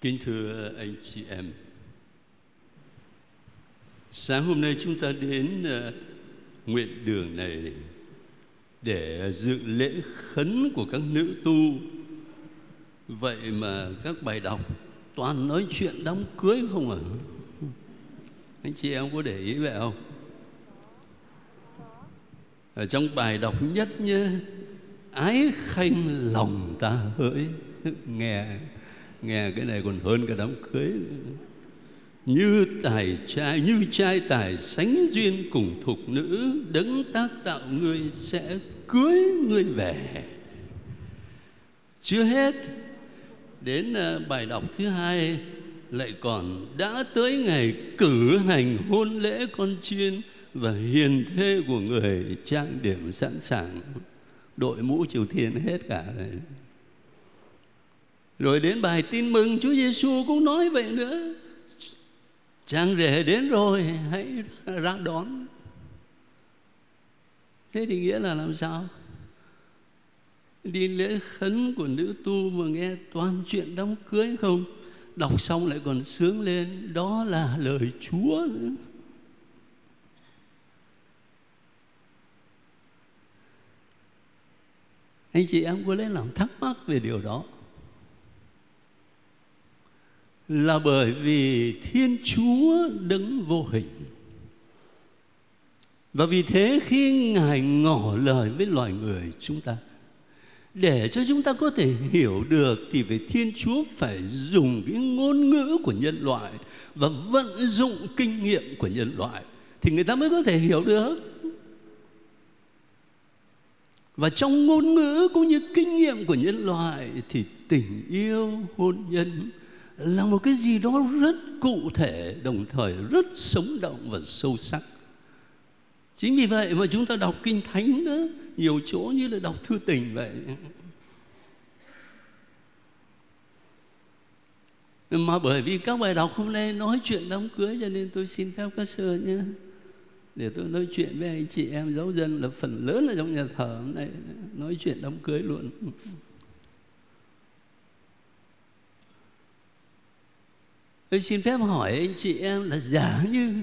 Kính thưa anh chị em, sáng hôm nay chúng ta đến uh, nguyện đường này để dự lễ khấn của các nữ tu. Vậy mà các bài đọc toàn nói chuyện đám cưới không à? Anh chị em có để ý vậy không? Ở trong bài đọc nhất nhé, ái khanh lòng ta hỡi nghe nghe cái này còn hơn cả đám cưới nữa. như tài trai, như trai tài sánh duyên cùng thục nữ, đấng tác tạo ngươi sẽ cưới ngươi về. Chưa hết, đến à, bài đọc thứ hai, lại còn đã tới ngày cử hành hôn lễ con chiên và hiền thê của người trang điểm sẵn sàng. Đội mũ triều thiên hết cả rồi rồi đến bài tin mừng Chúa Giêsu cũng nói vậy nữa Chàng rể đến rồi, hãy ra đón Thế thì nghĩa là làm sao? Đi lễ khấn của nữ tu mà nghe toàn chuyện đám cưới không? Đọc xong lại còn sướng lên, Đó là lời Chúa nữa Anh chị em có lẽ làm thắc mắc về điều đó là bởi vì Thiên Chúa đứng vô hình. Và vì thế khi Ngài ngỏ lời với loài người chúng ta để cho chúng ta có thể hiểu được thì về Thiên Chúa phải dùng cái ngôn ngữ của nhân loại và vận dụng kinh nghiệm của nhân loại thì người ta mới có thể hiểu được. Và trong ngôn ngữ cũng như kinh nghiệm của nhân loại thì tình yêu, hôn nhân là một cái gì đó rất cụ thể, đồng thời rất sống động và sâu sắc. Chính vì vậy mà chúng ta đọc kinh thánh đó, nhiều chỗ như là đọc thư tình vậy. Mà bởi vì các bài đọc hôm nay nói chuyện đám cưới cho nên tôi xin phép các sơ nhé. Để tôi nói chuyện với anh chị em giáo dân là phần lớn là trong nhà thờ này nói chuyện đám cưới luôn. Tôi xin phép hỏi anh chị em là giả như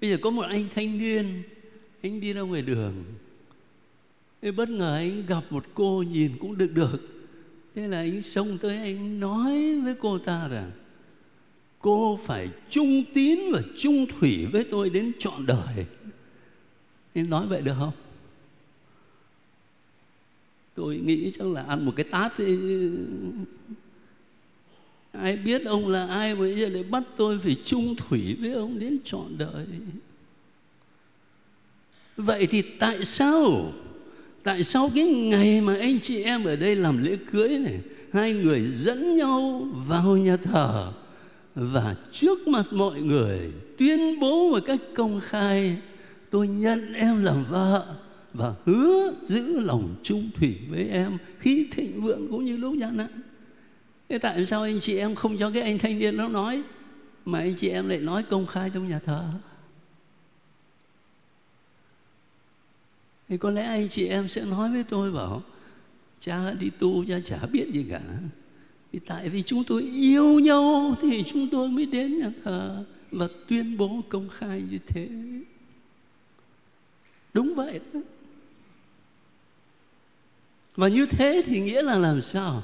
Bây giờ có một anh thanh niên, Anh đi ra ngoài đường. Thế bất ngờ anh gặp một cô nhìn cũng được được. Thế là anh xông tới anh nói với cô ta rằng Cô phải trung tín và trung thủy với tôi đến trọn đời. Anh nói vậy được không? Tôi nghĩ chắc là ăn một cái tát thì ai biết ông là ai mà giờ lại bắt tôi phải chung thủy với ông đến trọn đời? Vậy thì tại sao tại sao cái ngày mà anh chị em ở đây làm lễ cưới này, hai người dẫn nhau vào nhà thờ và trước mặt mọi người tuyên bố một cách công khai, tôi nhận em làm vợ và hứa giữ lòng trung thủy với em khi thịnh vượng cũng như lúc gian nạn thế tại sao anh chị em không cho cái anh thanh niên nó nói, mà anh chị em lại nói công khai trong nhà thờ? Thì có lẽ anh chị em sẽ nói với tôi bảo, cha đi tu cha chả biết gì cả. Thì tại vì chúng tôi yêu nhau thì chúng tôi mới đến nhà thờ và tuyên bố công khai như thế. Đúng vậy đó. Và như thế thì nghĩa là làm sao?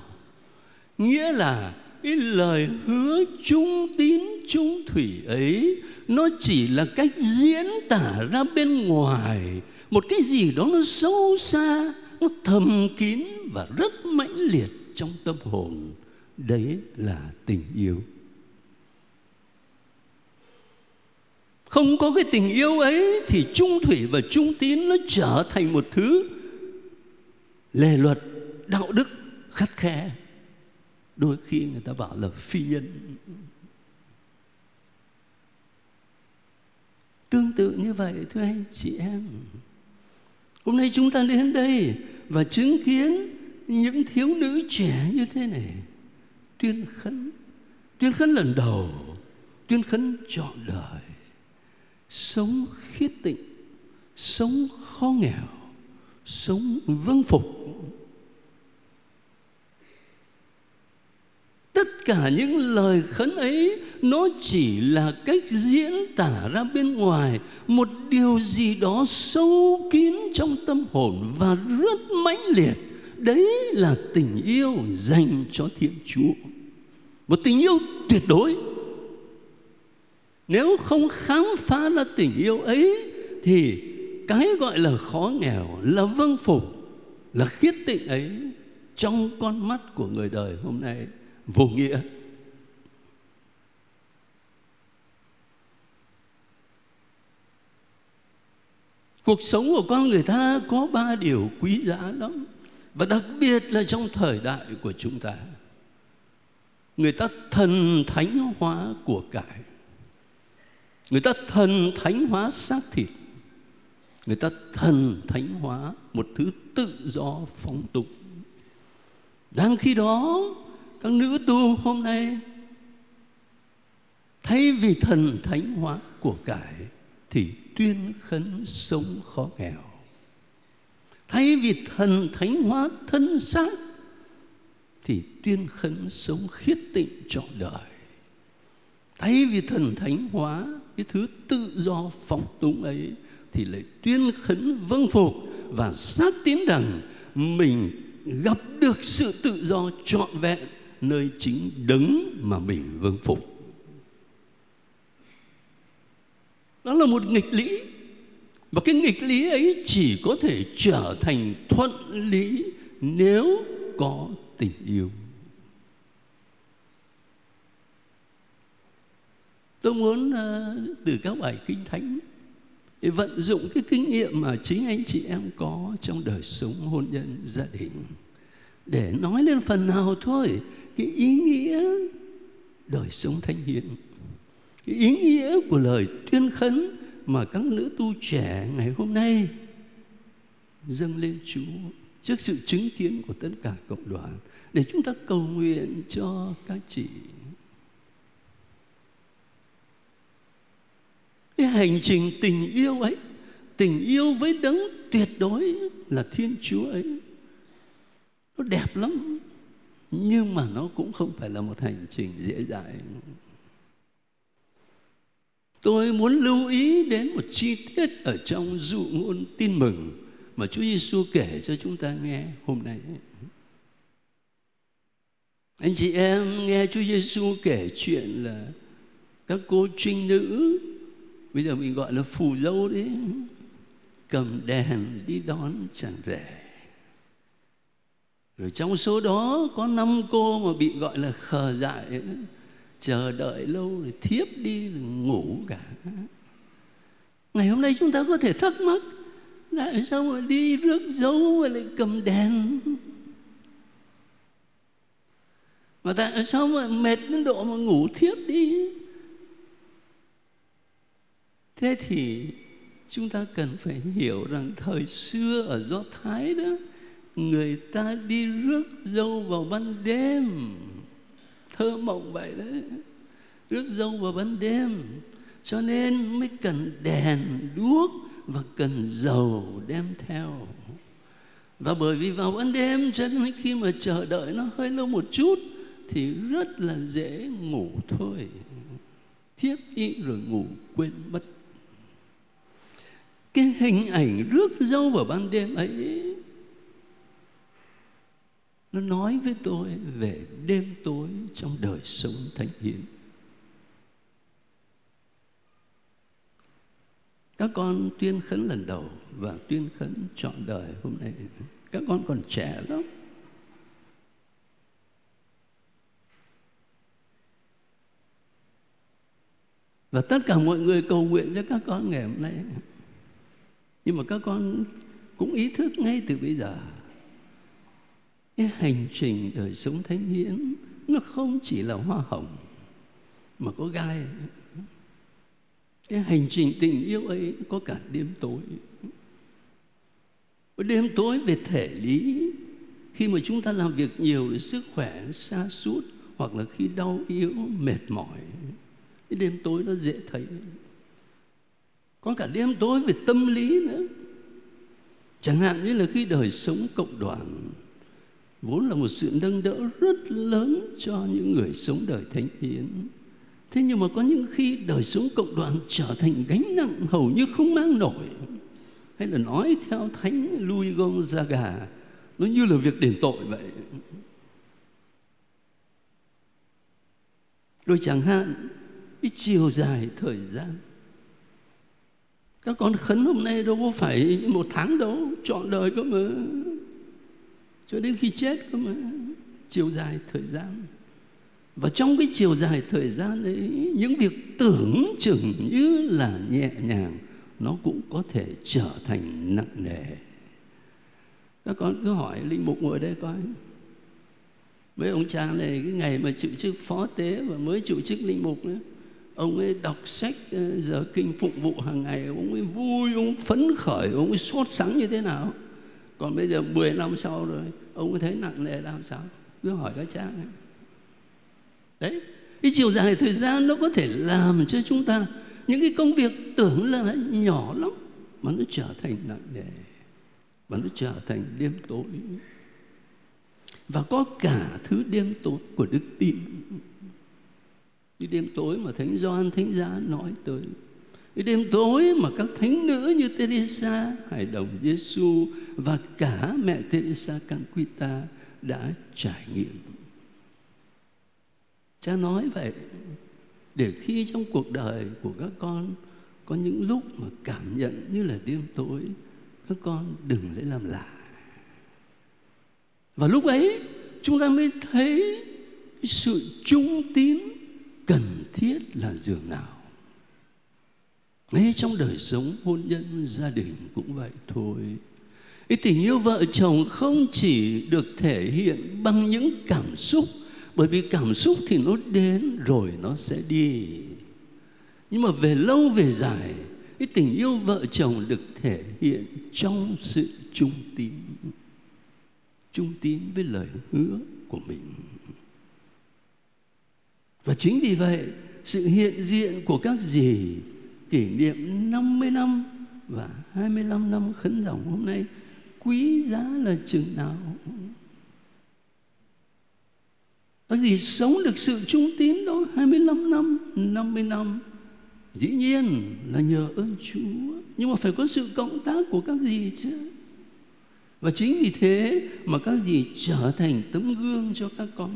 Nghĩa là cái lời hứa trung tín trung thủy ấy, nó chỉ là cách diễn tả ra bên ngoài. Một cái gì đó nó sâu xa, nó thầm kín và rất mãnh liệt trong tâm hồn. Đấy là tình yêu. Không có cái tình yêu ấy thì trung thủy và trung tín nó trở thành một thứ lề luật, đạo đức khắt khe đôi khi người ta bảo là phi nhân. Tương tự như vậy, thưa anh chị em. Hôm nay chúng ta đến đây và chứng kiến những thiếu nữ trẻ như thế này. Tuyên khấn. Tuyên khấn lần đầu. Tuyên khấn trọn đời. Sống khiết tịnh. Sống khó nghèo. Sống vâng phục. Tất cả những lời khấn ấy, nó chỉ là cách diễn tả ra bên ngoài, một điều gì đó sâu kín trong tâm hồn và rất mãnh liệt. Đấy là tình yêu dành cho thiên chúa. Một tình yêu tuyệt đối. Nếu không khám phá ra tình yêu ấy, thì cái gọi là khó nghèo, là vâng phục, là khiết tịnh ấy, trong con mắt của người đời hôm nay vô nghĩa. Cuộc sống của con người ta có ba điều quý giá lắm, và đặc biệt là trong thời đại của chúng ta. Người ta thần thánh hóa của cải. Người ta thần thánh hóa xác thịt. Người ta thần thánh hóa một thứ tự do phóng túng. Đang khi đó các nữ tu hôm nay thay vì thần thánh hóa của cải thì tuyên khấn sống khó nghèo. Thay vì thần thánh hóa thân xác thì tuyên khấn sống khiết tịnh trọn đời. Thay vì thần thánh hóa cái thứ tự do phóng túng ấy thì lại tuyên khấn vâng phục và xác tín rằng mình gặp được sự tự do trọn vẹn nơi chính đấng mà mình vương phục. Đó là một nghịch lý. Và cái nghịch lý ấy chỉ có thể trở thành thuận lý nếu có tình yêu. Tôi muốn ờ, từ các bài kinh thánh, để vận dụng cái kinh nghiệm mà chính anh chị em có trong đời sống hôn nhân gia đình để nói lên phần nào thôi. Cái ý nghĩa đời sống thánh hiến cái ý nghĩa của lời tuyên khấn mà các nữ tu trẻ ngày hôm nay dâng lên Chúa trước sự chứng kiến của tất cả cộng đoàn. Để chúng ta cầu nguyện cho các chị. Cái hành trình tình yêu ấy, tình yêu với đấng tuyệt đối là thiên chúa ấy nó đẹp lắm. Nhưng mà nó cũng không phải là một hành trình dễ dãi. Tôi muốn lưu ý đến một chi tiết ở trong dụ ngôn tin mừng mà Chúa Giêsu kể cho chúng ta nghe hôm nay. Anh chị em, nghe Chúa Giêsu kể chuyện là các cô trinh nữ, bây giờ mình gọi là phù dâu đấy cầm đèn đi đón chàng rể rồi trong số đó có năm cô mà bị gọi là khờ dại đó. chờ đợi lâu rồi thiếp đi rồi ngủ cả. Ngày hôm nay chúng ta có thể thắc mắc, tại sao mà đi rước dấu mà lại cầm đèn? Mà tại sao mà mệt đến độ mà ngủ thiếp đi? Thế thì chúng ta cần phải hiểu rằng thời xưa ở do thái đó người ta đi rước dâu vào ban đêm. Thơ mộng vậy đấy. Rước dâu vào ban đêm, cho nên mới cần đèn đuốc và cần dầu đem theo. Và bởi vì vào ban đêm, cho nên khi mà chờ đợi nó hơi lâu một chút, thì rất là dễ ngủ thôi. Thiếp đi rồi ngủ quên mất. Cái hình ảnh rước dâu vào ban đêm ấy nó nói với tôi về đêm tối trong đời sống thánh hiến. Các con tuyên khấn lần đầu và tuyên khấn trọn đời hôm nay. Các con còn trẻ lắm. Và tất cả mọi người cầu nguyện cho các con ngày hôm nay. Nhưng mà các con cũng ý thức ngay từ bây giờ cái hành trình đời sống thánh hiến, nó không chỉ là hoa hồng mà có gai. Cái hành trình tình yêu ấy có cả đêm tối. Đêm tối về thể lý, khi mà chúng ta làm việc nhiều thì sức khỏe xa suốt hoặc là khi đau yếu, mệt mỏi, cái đêm tối nó dễ thấy. Có cả đêm tối về tâm lý nữa. Chẳng hạn như là khi đời sống cộng đoàn vốn là một sự nâng đỡ rất lớn cho những người sống đời thánh hiến. Thế nhưng mà có những khi đời sống cộng đoàn trở thành gánh nặng hầu như không mang nổi. Hay là nói theo thánh Louis Gonzaga, nó như là việc đền tội vậy. Rồi chẳng hạn cái chiều dài thời gian. Các con khấn hôm nay đâu có phải một tháng đâu chọn đời cơ mà cho đến khi chết cơ mà chiều dài thời gian. Và trong cái chiều dài thời gian ấy, những việc tưởng chừng như là nhẹ nhàng, nó cũng có thể trở thành nặng nề. Các con cứ hỏi linh mục ngồi đây coi. Mấy ông cha này, cái ngày mà chịu chức phó tế và mới chịu chức linh mục nữa ông ấy đọc sách ờ, giờ kinh phụng vụ hàng ngày, ông ấy vui, ông phấn khởi, ông ấy sốt sắng như thế nào? Còn bây giờ 10 năm sau rồi, ông có thấy nặng nề làm sao? Cứ hỏi các cha này. Đấy, cái chiều dài thời gian nó có thể làm cho chúng ta những cái công việc tưởng là nhỏ lắm, mà nó trở thành nặng nề và nó trở thành đêm tối. Và có cả thứ đêm tối của đức tin. Cái đêm tối mà thánh Gioan, thánh giá nói tới cái đêm tối mà các thánh nữ như Teresa Hải đồng Giêsu và cả mẹ Teresa Canquita đã trải nghiệm. Cha nói vậy để khi trong cuộc đời của các con có những lúc mà cảm nhận như là đêm tối, các con đừng lấy làm lạ. Và lúc ấy, chúng ta mới thấy sự trung tín cần thiết là giường nào ấy trong đời sống, hôn nhân, gia đình cũng vậy thôi. Cái tình yêu vợ chồng không chỉ được thể hiện bằng những cảm xúc, bởi vì cảm xúc thì nó đến rồi nó sẽ đi. Nhưng mà về lâu, về dài, cái tình yêu vợ chồng được thể hiện trong sự trung tín trung tín với lời hứa của mình. Và chính vì vậy, sự hiện diện của các gì kỷ niệm 50 năm và 25 năm khấn dòng hôm nay, quý giá là chừng nào? Có gì sống được sự trung tín đó 25 năm 50 năm? Dĩ nhiên là nhờ ơn Chúa. Nhưng mà phải có sự cộng tác của các gì chứ? Và chính vì thế mà các gì trở thành tấm gương cho các con,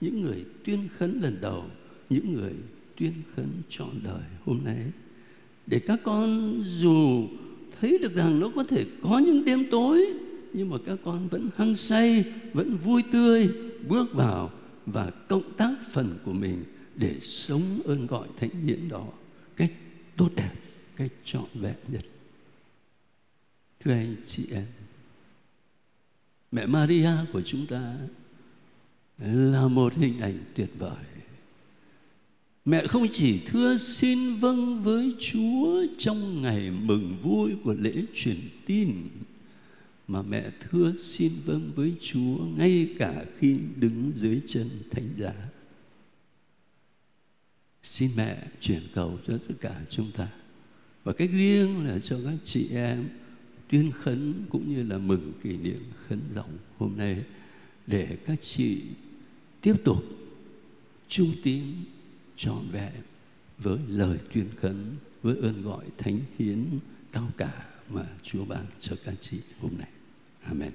những người tuyên khấn lần đầu, những người tuyên khấn trọn đời hôm nay để các con dù thấy được rằng nó có thể có những đêm tối, nhưng mà các con vẫn hăng say, vẫn vui tươi, bước vào và cộng tác phần của mình để sống ơn gọi thánh hiến đó cách tốt đẹp, cách trọn vẹn nhất. Thưa anh chị em, mẹ Maria của chúng ta là một hình ảnh tuyệt vời mẹ không chỉ thưa xin vâng với chúa trong ngày mừng vui của lễ truyền tin, mà mẹ thưa xin vâng với chúa ngay cả khi đứng dưới chân thánh giá. Xin mẹ chuyển cầu cho tất cả chúng ta. Và cách riêng là cho các chị em tuyên khấn cũng như là mừng kỷ niệm khấn dòng hôm nay để các chị tiếp tục trung tín trọn vẹn với lời tuyên khấn, với ơn gọi thánh hiến cao cả mà Chúa ban cho các chị hôm nay. Amen.